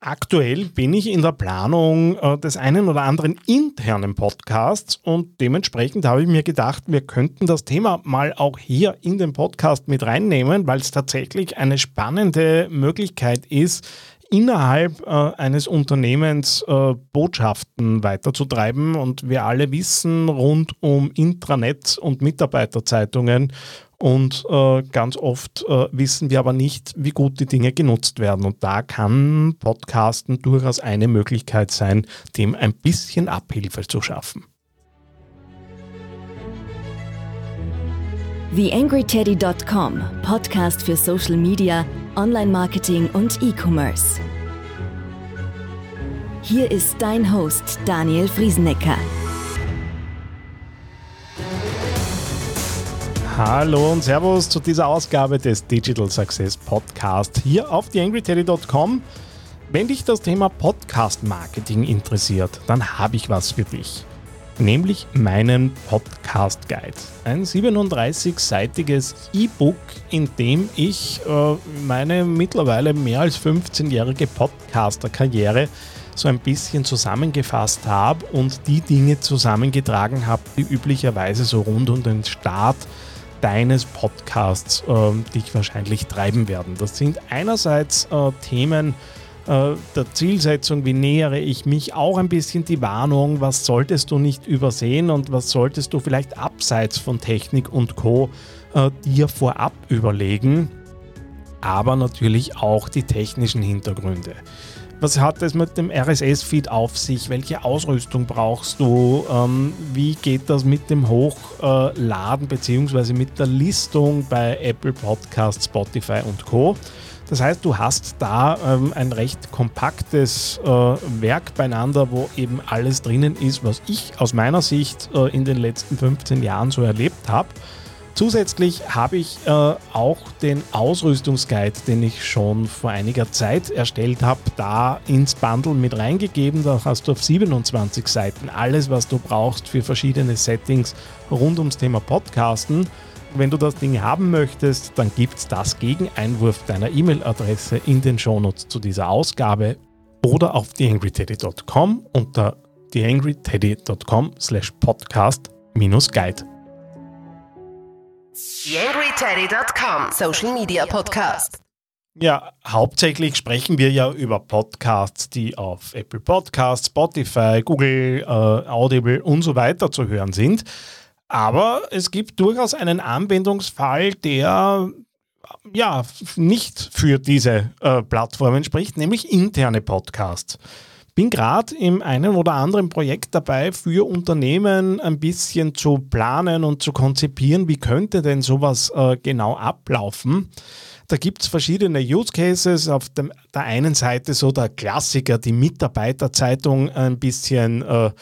Aktuell bin ich in der Planung äh, des einen oder anderen internen Podcasts und dementsprechend habe ich mir gedacht, wir könnten das Thema mal auch hier in den Podcast mit reinnehmen, weil es tatsächlich eine spannende Möglichkeit ist, innerhalb äh, eines Unternehmens äh, Botschaften weiterzutreiben. Und wir alle wissen rund um Intranet und Mitarbeiterzeitungen und äh, ganz oft äh, wissen wir aber nicht, wie gut die Dinge genutzt werden. Und da kann Podcasten durchaus eine Möglichkeit sein, dem ein bisschen Abhilfe zu schaffen. TheAngryTeddy.com, Podcast für Social Media, Online-Marketing und E-Commerce. Hier ist dein Host Daniel Friesenecker. Hallo und Servus zu dieser Ausgabe des Digital Success Podcast hier auf TheAngryTeddy.com. Wenn dich das Thema Podcast Marketing interessiert, dann habe ich was für dich nämlich meinen Podcast Guide. Ein 37-seitiges E-Book, in dem ich äh, meine mittlerweile mehr als 15-jährige Podcaster-Karriere so ein bisschen zusammengefasst habe und die Dinge zusammengetragen habe, die üblicherweise so rund um den Start deines Podcasts äh, dich wahrscheinlich treiben werden. Das sind einerseits äh, Themen, äh, der Zielsetzung, wie nähere ich mich, auch ein bisschen die Warnung, was solltest du nicht übersehen und was solltest du vielleicht abseits von Technik und Co. Äh, dir vorab überlegen, aber natürlich auch die technischen Hintergründe. Was hat es mit dem RSS-Feed auf sich? Welche Ausrüstung brauchst du? Ähm, wie geht das mit dem Hochladen bzw. mit der Listung bei Apple Podcasts, Spotify und Co.? Das heißt, du hast da ähm, ein recht kompaktes äh, Werk beieinander, wo eben alles drinnen ist, was ich aus meiner Sicht äh, in den letzten 15 Jahren so erlebt habe. Zusätzlich habe ich äh, auch den Ausrüstungsguide, den ich schon vor einiger Zeit erstellt habe, da ins Bundle mit reingegeben. Da hast du auf 27 Seiten alles, was du brauchst für verschiedene Settings rund ums Thema Podcasten. Wenn du das Ding haben möchtest, dann gibt es das gegen Einwurf deiner E-Mail-Adresse in den Shownotes zu dieser Ausgabe oder auf theangryteddy.com unter theangryteddy.com slash podcast TheAngryTeddy.com Social Media Podcast. Ja, hauptsächlich sprechen wir ja über Podcasts, die auf Apple Podcasts, Spotify, Google, äh, Audible und so weiter zu hören sind. Aber es gibt durchaus einen Anwendungsfall, der ja nicht für diese äh, Plattformen spricht, nämlich interne Podcasts. Bin gerade im einen oder anderen Projekt dabei, für Unternehmen ein bisschen zu planen und zu konzipieren, wie könnte denn sowas äh, genau ablaufen. Da gibt es verschiedene Use Cases. Auf dem, der einen Seite so der Klassiker, die Mitarbeiterzeitung ein bisschen äh,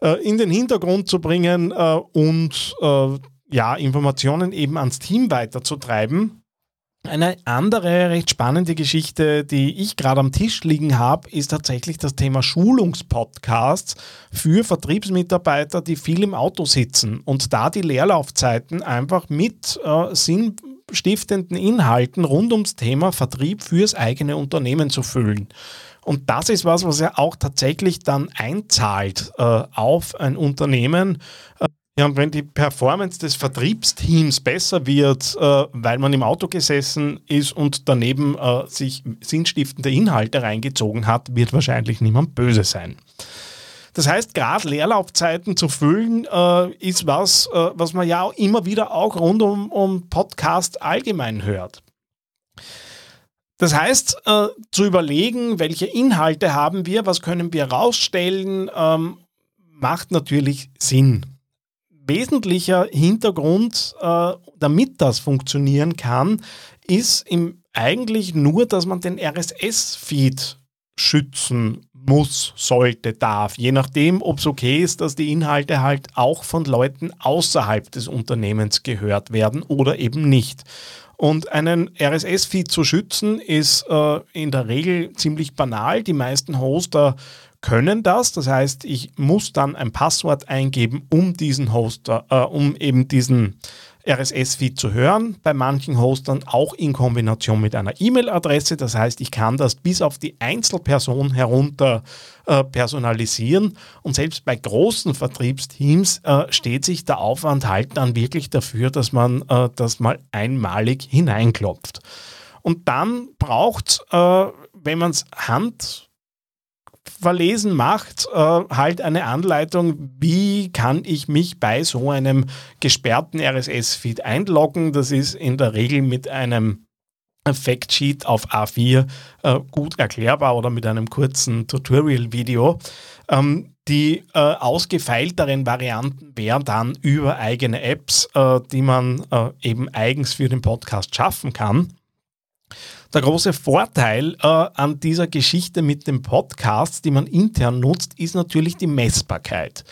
äh, in den Hintergrund zu bringen äh, und äh, ja, Informationen eben ans Team weiterzutreiben. Eine andere recht spannende Geschichte, die ich gerade am Tisch liegen habe, ist tatsächlich das Thema Schulungspodcasts für Vertriebsmitarbeiter, die viel im Auto sitzen und da die Leerlaufzeiten einfach mit äh, sinnstiftenden Inhalten rund ums Thema Vertrieb fürs eigene Unternehmen zu füllen. Und das ist was, was ja auch tatsächlich dann einzahlt äh, auf ein Unternehmen. Äh, ja, und wenn die Performance des Vertriebsteams besser wird, äh, weil man im Auto gesessen ist und daneben äh, sich sinnstiftende Inhalte reingezogen hat, wird wahrscheinlich niemand böse sein. Das heißt, gerade Leerlaufzeiten zu füllen, äh, ist was, äh, was man ja immer wieder auch rund um, um Podcast allgemein hört. Das heißt, äh, zu überlegen, welche Inhalte haben wir, was können wir rausstellen, ähm, macht natürlich Sinn. Wesentlicher Hintergrund, äh, damit das funktionieren kann, ist im, eigentlich nur, dass man den RSS-Feed schützen muss, sollte, darf. Je nachdem, ob es okay ist, dass die Inhalte halt auch von Leuten außerhalb des Unternehmens gehört werden oder eben nicht. Und einen RSS-Feed zu schützen ist äh, in der Regel ziemlich banal. Die meisten Hoster können das. Das heißt, ich muss dann ein Passwort eingeben, um diesen Hoster, äh, um eben diesen RSS-Feed zu hören, bei manchen Hostern auch in Kombination mit einer E-Mail-Adresse. Das heißt, ich kann das bis auf die Einzelperson herunter äh, personalisieren und selbst bei großen Vertriebsteams äh, steht sich der Aufwand halt dann wirklich dafür, dass man äh, das mal einmalig hineinklopft. Und dann braucht, äh, wenn man es hand verlesen macht, äh, halt eine Anleitung, wie kann ich mich bei so einem gesperrten RSS-Feed einloggen. Das ist in der Regel mit einem Factsheet auf A4 äh, gut erklärbar oder mit einem kurzen Tutorial-Video. Ähm, die äh, ausgefeilteren Varianten wären dann über eigene Apps, äh, die man äh, eben eigens für den Podcast schaffen kann. Der große Vorteil äh, an dieser Geschichte mit dem Podcast, die man intern nutzt, ist natürlich die Messbarkeit.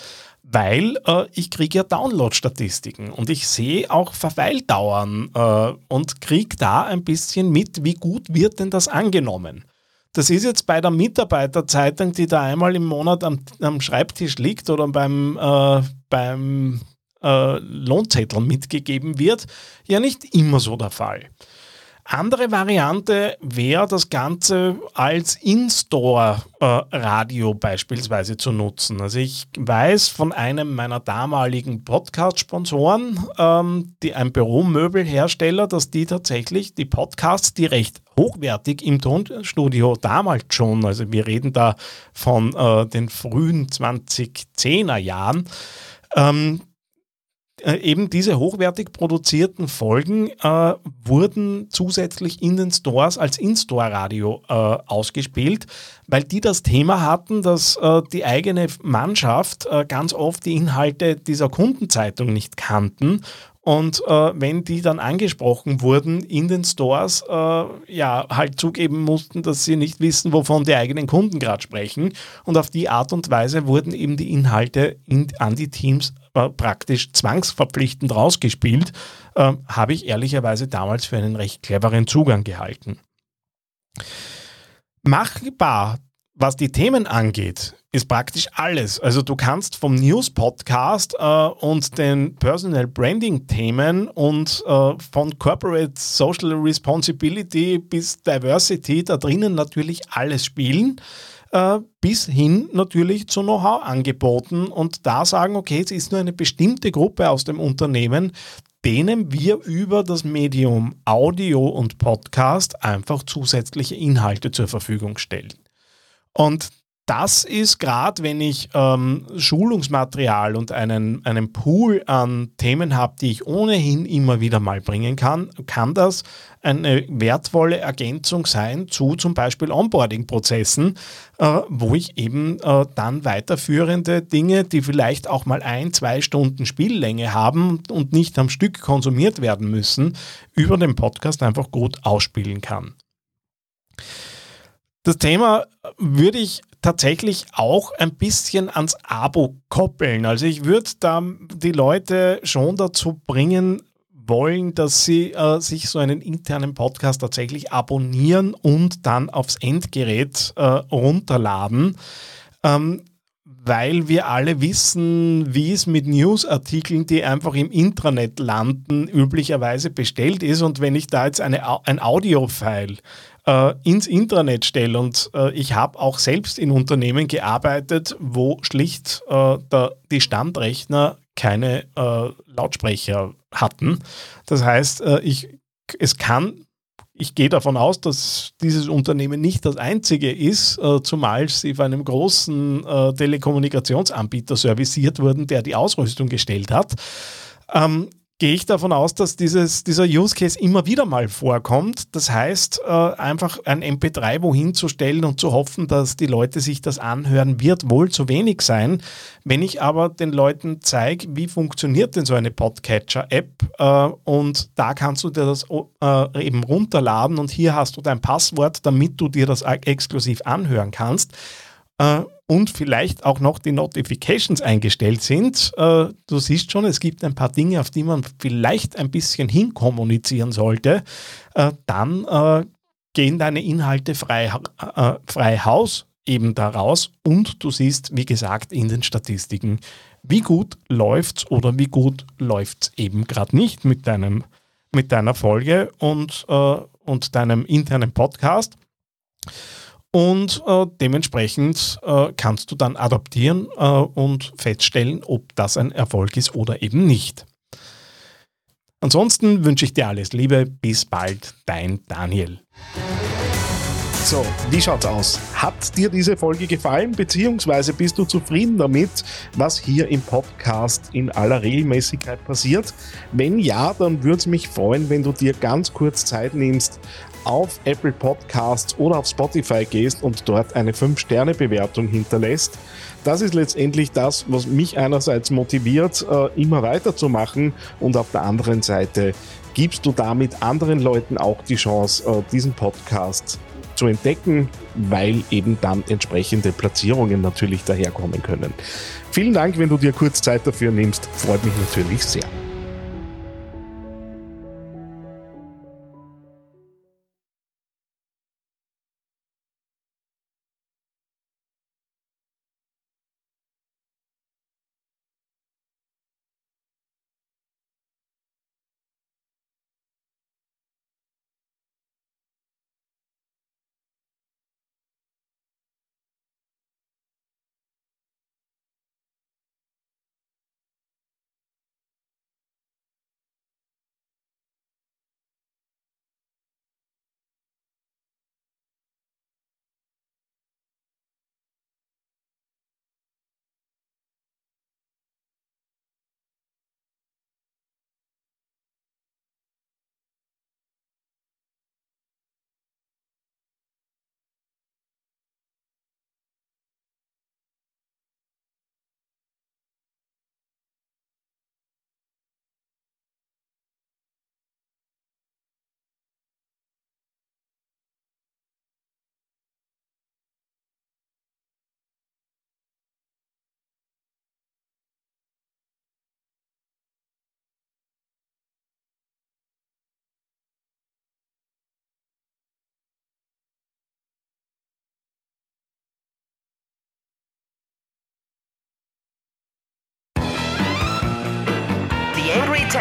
Weil äh, ich kriege ja Download-Statistiken und ich sehe auch Verweildauern äh, und kriege da ein bisschen mit, wie gut wird denn das angenommen. Das ist jetzt bei der Mitarbeiterzeitung, die da einmal im Monat am, am Schreibtisch liegt oder beim, äh, beim äh, Lohnzettel mitgegeben wird, ja nicht immer so der Fall. Andere Variante wäre, das Ganze als In-Store-Radio beispielsweise zu nutzen. Also ich weiß von einem meiner damaligen Podcast-Sponsoren, ähm, die ein Büromöbelhersteller, dass die tatsächlich die Podcasts, die recht hochwertig im Tonstudio damals schon, also wir reden da von äh, den frühen 2010er Jahren, ähm, äh, eben diese hochwertig produzierten Folgen äh, wurden zusätzlich in den Stores als In-Store-Radio äh, ausgespielt, weil die das Thema hatten, dass äh, die eigene Mannschaft äh, ganz oft die Inhalte dieser Kundenzeitung nicht kannten und äh, wenn die dann angesprochen wurden in den Stores, äh, ja, halt zugeben mussten, dass sie nicht wissen, wovon die eigenen Kunden gerade sprechen. Und auf die Art und Weise wurden eben die Inhalte in, an die Teams äh, praktisch zwangsverpflichtend rausgespielt. Äh, Habe ich ehrlicherweise damals für einen recht cleveren Zugang gehalten. Machbar was die Themen angeht, ist praktisch alles. Also du kannst vom News-Podcast äh, und den Personal Branding-Themen und äh, von Corporate Social Responsibility bis Diversity da drinnen natürlich alles spielen, äh, bis hin natürlich zu Know-how-Angeboten und da sagen, okay, es ist nur eine bestimmte Gruppe aus dem Unternehmen, denen wir über das Medium Audio und Podcast einfach zusätzliche Inhalte zur Verfügung stellen. Und das ist gerade, wenn ich ähm, Schulungsmaterial und einen, einen Pool an Themen habe, die ich ohnehin immer wieder mal bringen kann, kann das eine wertvolle Ergänzung sein zu zum Beispiel Onboarding-Prozessen, äh, wo ich eben äh, dann weiterführende Dinge, die vielleicht auch mal ein, zwei Stunden Spiellänge haben und nicht am Stück konsumiert werden müssen, über den Podcast einfach gut ausspielen kann. Das Thema würde ich tatsächlich auch ein bisschen ans Abo koppeln. Also ich würde da die Leute schon dazu bringen wollen, dass sie äh, sich so einen internen Podcast tatsächlich abonnieren und dann aufs Endgerät äh, runterladen. Ähm, weil wir alle wissen, wie es mit Newsartikeln, die einfach im Intranet landen, üblicherweise bestellt ist. Und wenn ich da jetzt eine, ein Audiofile äh, ins Intranet stelle. Und äh, ich habe auch selbst in Unternehmen gearbeitet, wo schlicht äh, der, die Standrechner keine äh, Lautsprecher hatten. Das heißt, äh, ich, es kann ich gehe davon aus, dass dieses Unternehmen nicht das einzige ist, äh, zumal sie von einem großen äh, Telekommunikationsanbieter serviciert wurden, der die Ausrüstung gestellt hat. Ähm, gehe ich davon aus, dass dieses, dieser Use Case immer wieder mal vorkommt. Das heißt, äh, einfach ein MP3 wohin zu stellen und zu hoffen, dass die Leute sich das anhören, wird wohl zu wenig sein. Wenn ich aber den Leuten zeige, wie funktioniert denn so eine Podcatcher-App äh, und da kannst du dir das äh, eben runterladen und hier hast du dein Passwort, damit du dir das exklusiv anhören kannst, äh, und vielleicht auch noch die Notifications eingestellt sind. Äh, du siehst schon, es gibt ein paar Dinge, auf die man vielleicht ein bisschen hinkommunizieren sollte. Äh, dann äh, gehen deine Inhalte frei, frei Haus eben daraus und du siehst, wie gesagt, in den Statistiken, wie gut läuft's oder wie gut läuft's eben gerade nicht mit deinem mit deiner Folge und, äh, und deinem internen Podcast. Und äh, dementsprechend äh, kannst du dann adaptieren äh, und feststellen, ob das ein Erfolg ist oder eben nicht. Ansonsten wünsche ich dir alles Liebe. Bis bald, dein Daniel. So, wie schaut's aus? Hat dir diese Folge gefallen, beziehungsweise bist du zufrieden damit, was hier im Podcast in aller Regelmäßigkeit passiert? Wenn ja, dann würde es mich freuen, wenn du dir ganz kurz Zeit nimmst, auf Apple Podcasts oder auf Spotify gehst und dort eine 5-Sterne-Bewertung hinterlässt. Das ist letztendlich das, was mich einerseits motiviert, äh, immer weiterzumachen und auf der anderen Seite gibst du damit anderen Leuten auch die Chance, äh, diesen Podcast zu entdecken, weil eben dann entsprechende Platzierungen natürlich daherkommen können. Vielen Dank, wenn du dir kurz Zeit dafür nimmst, freut mich natürlich sehr.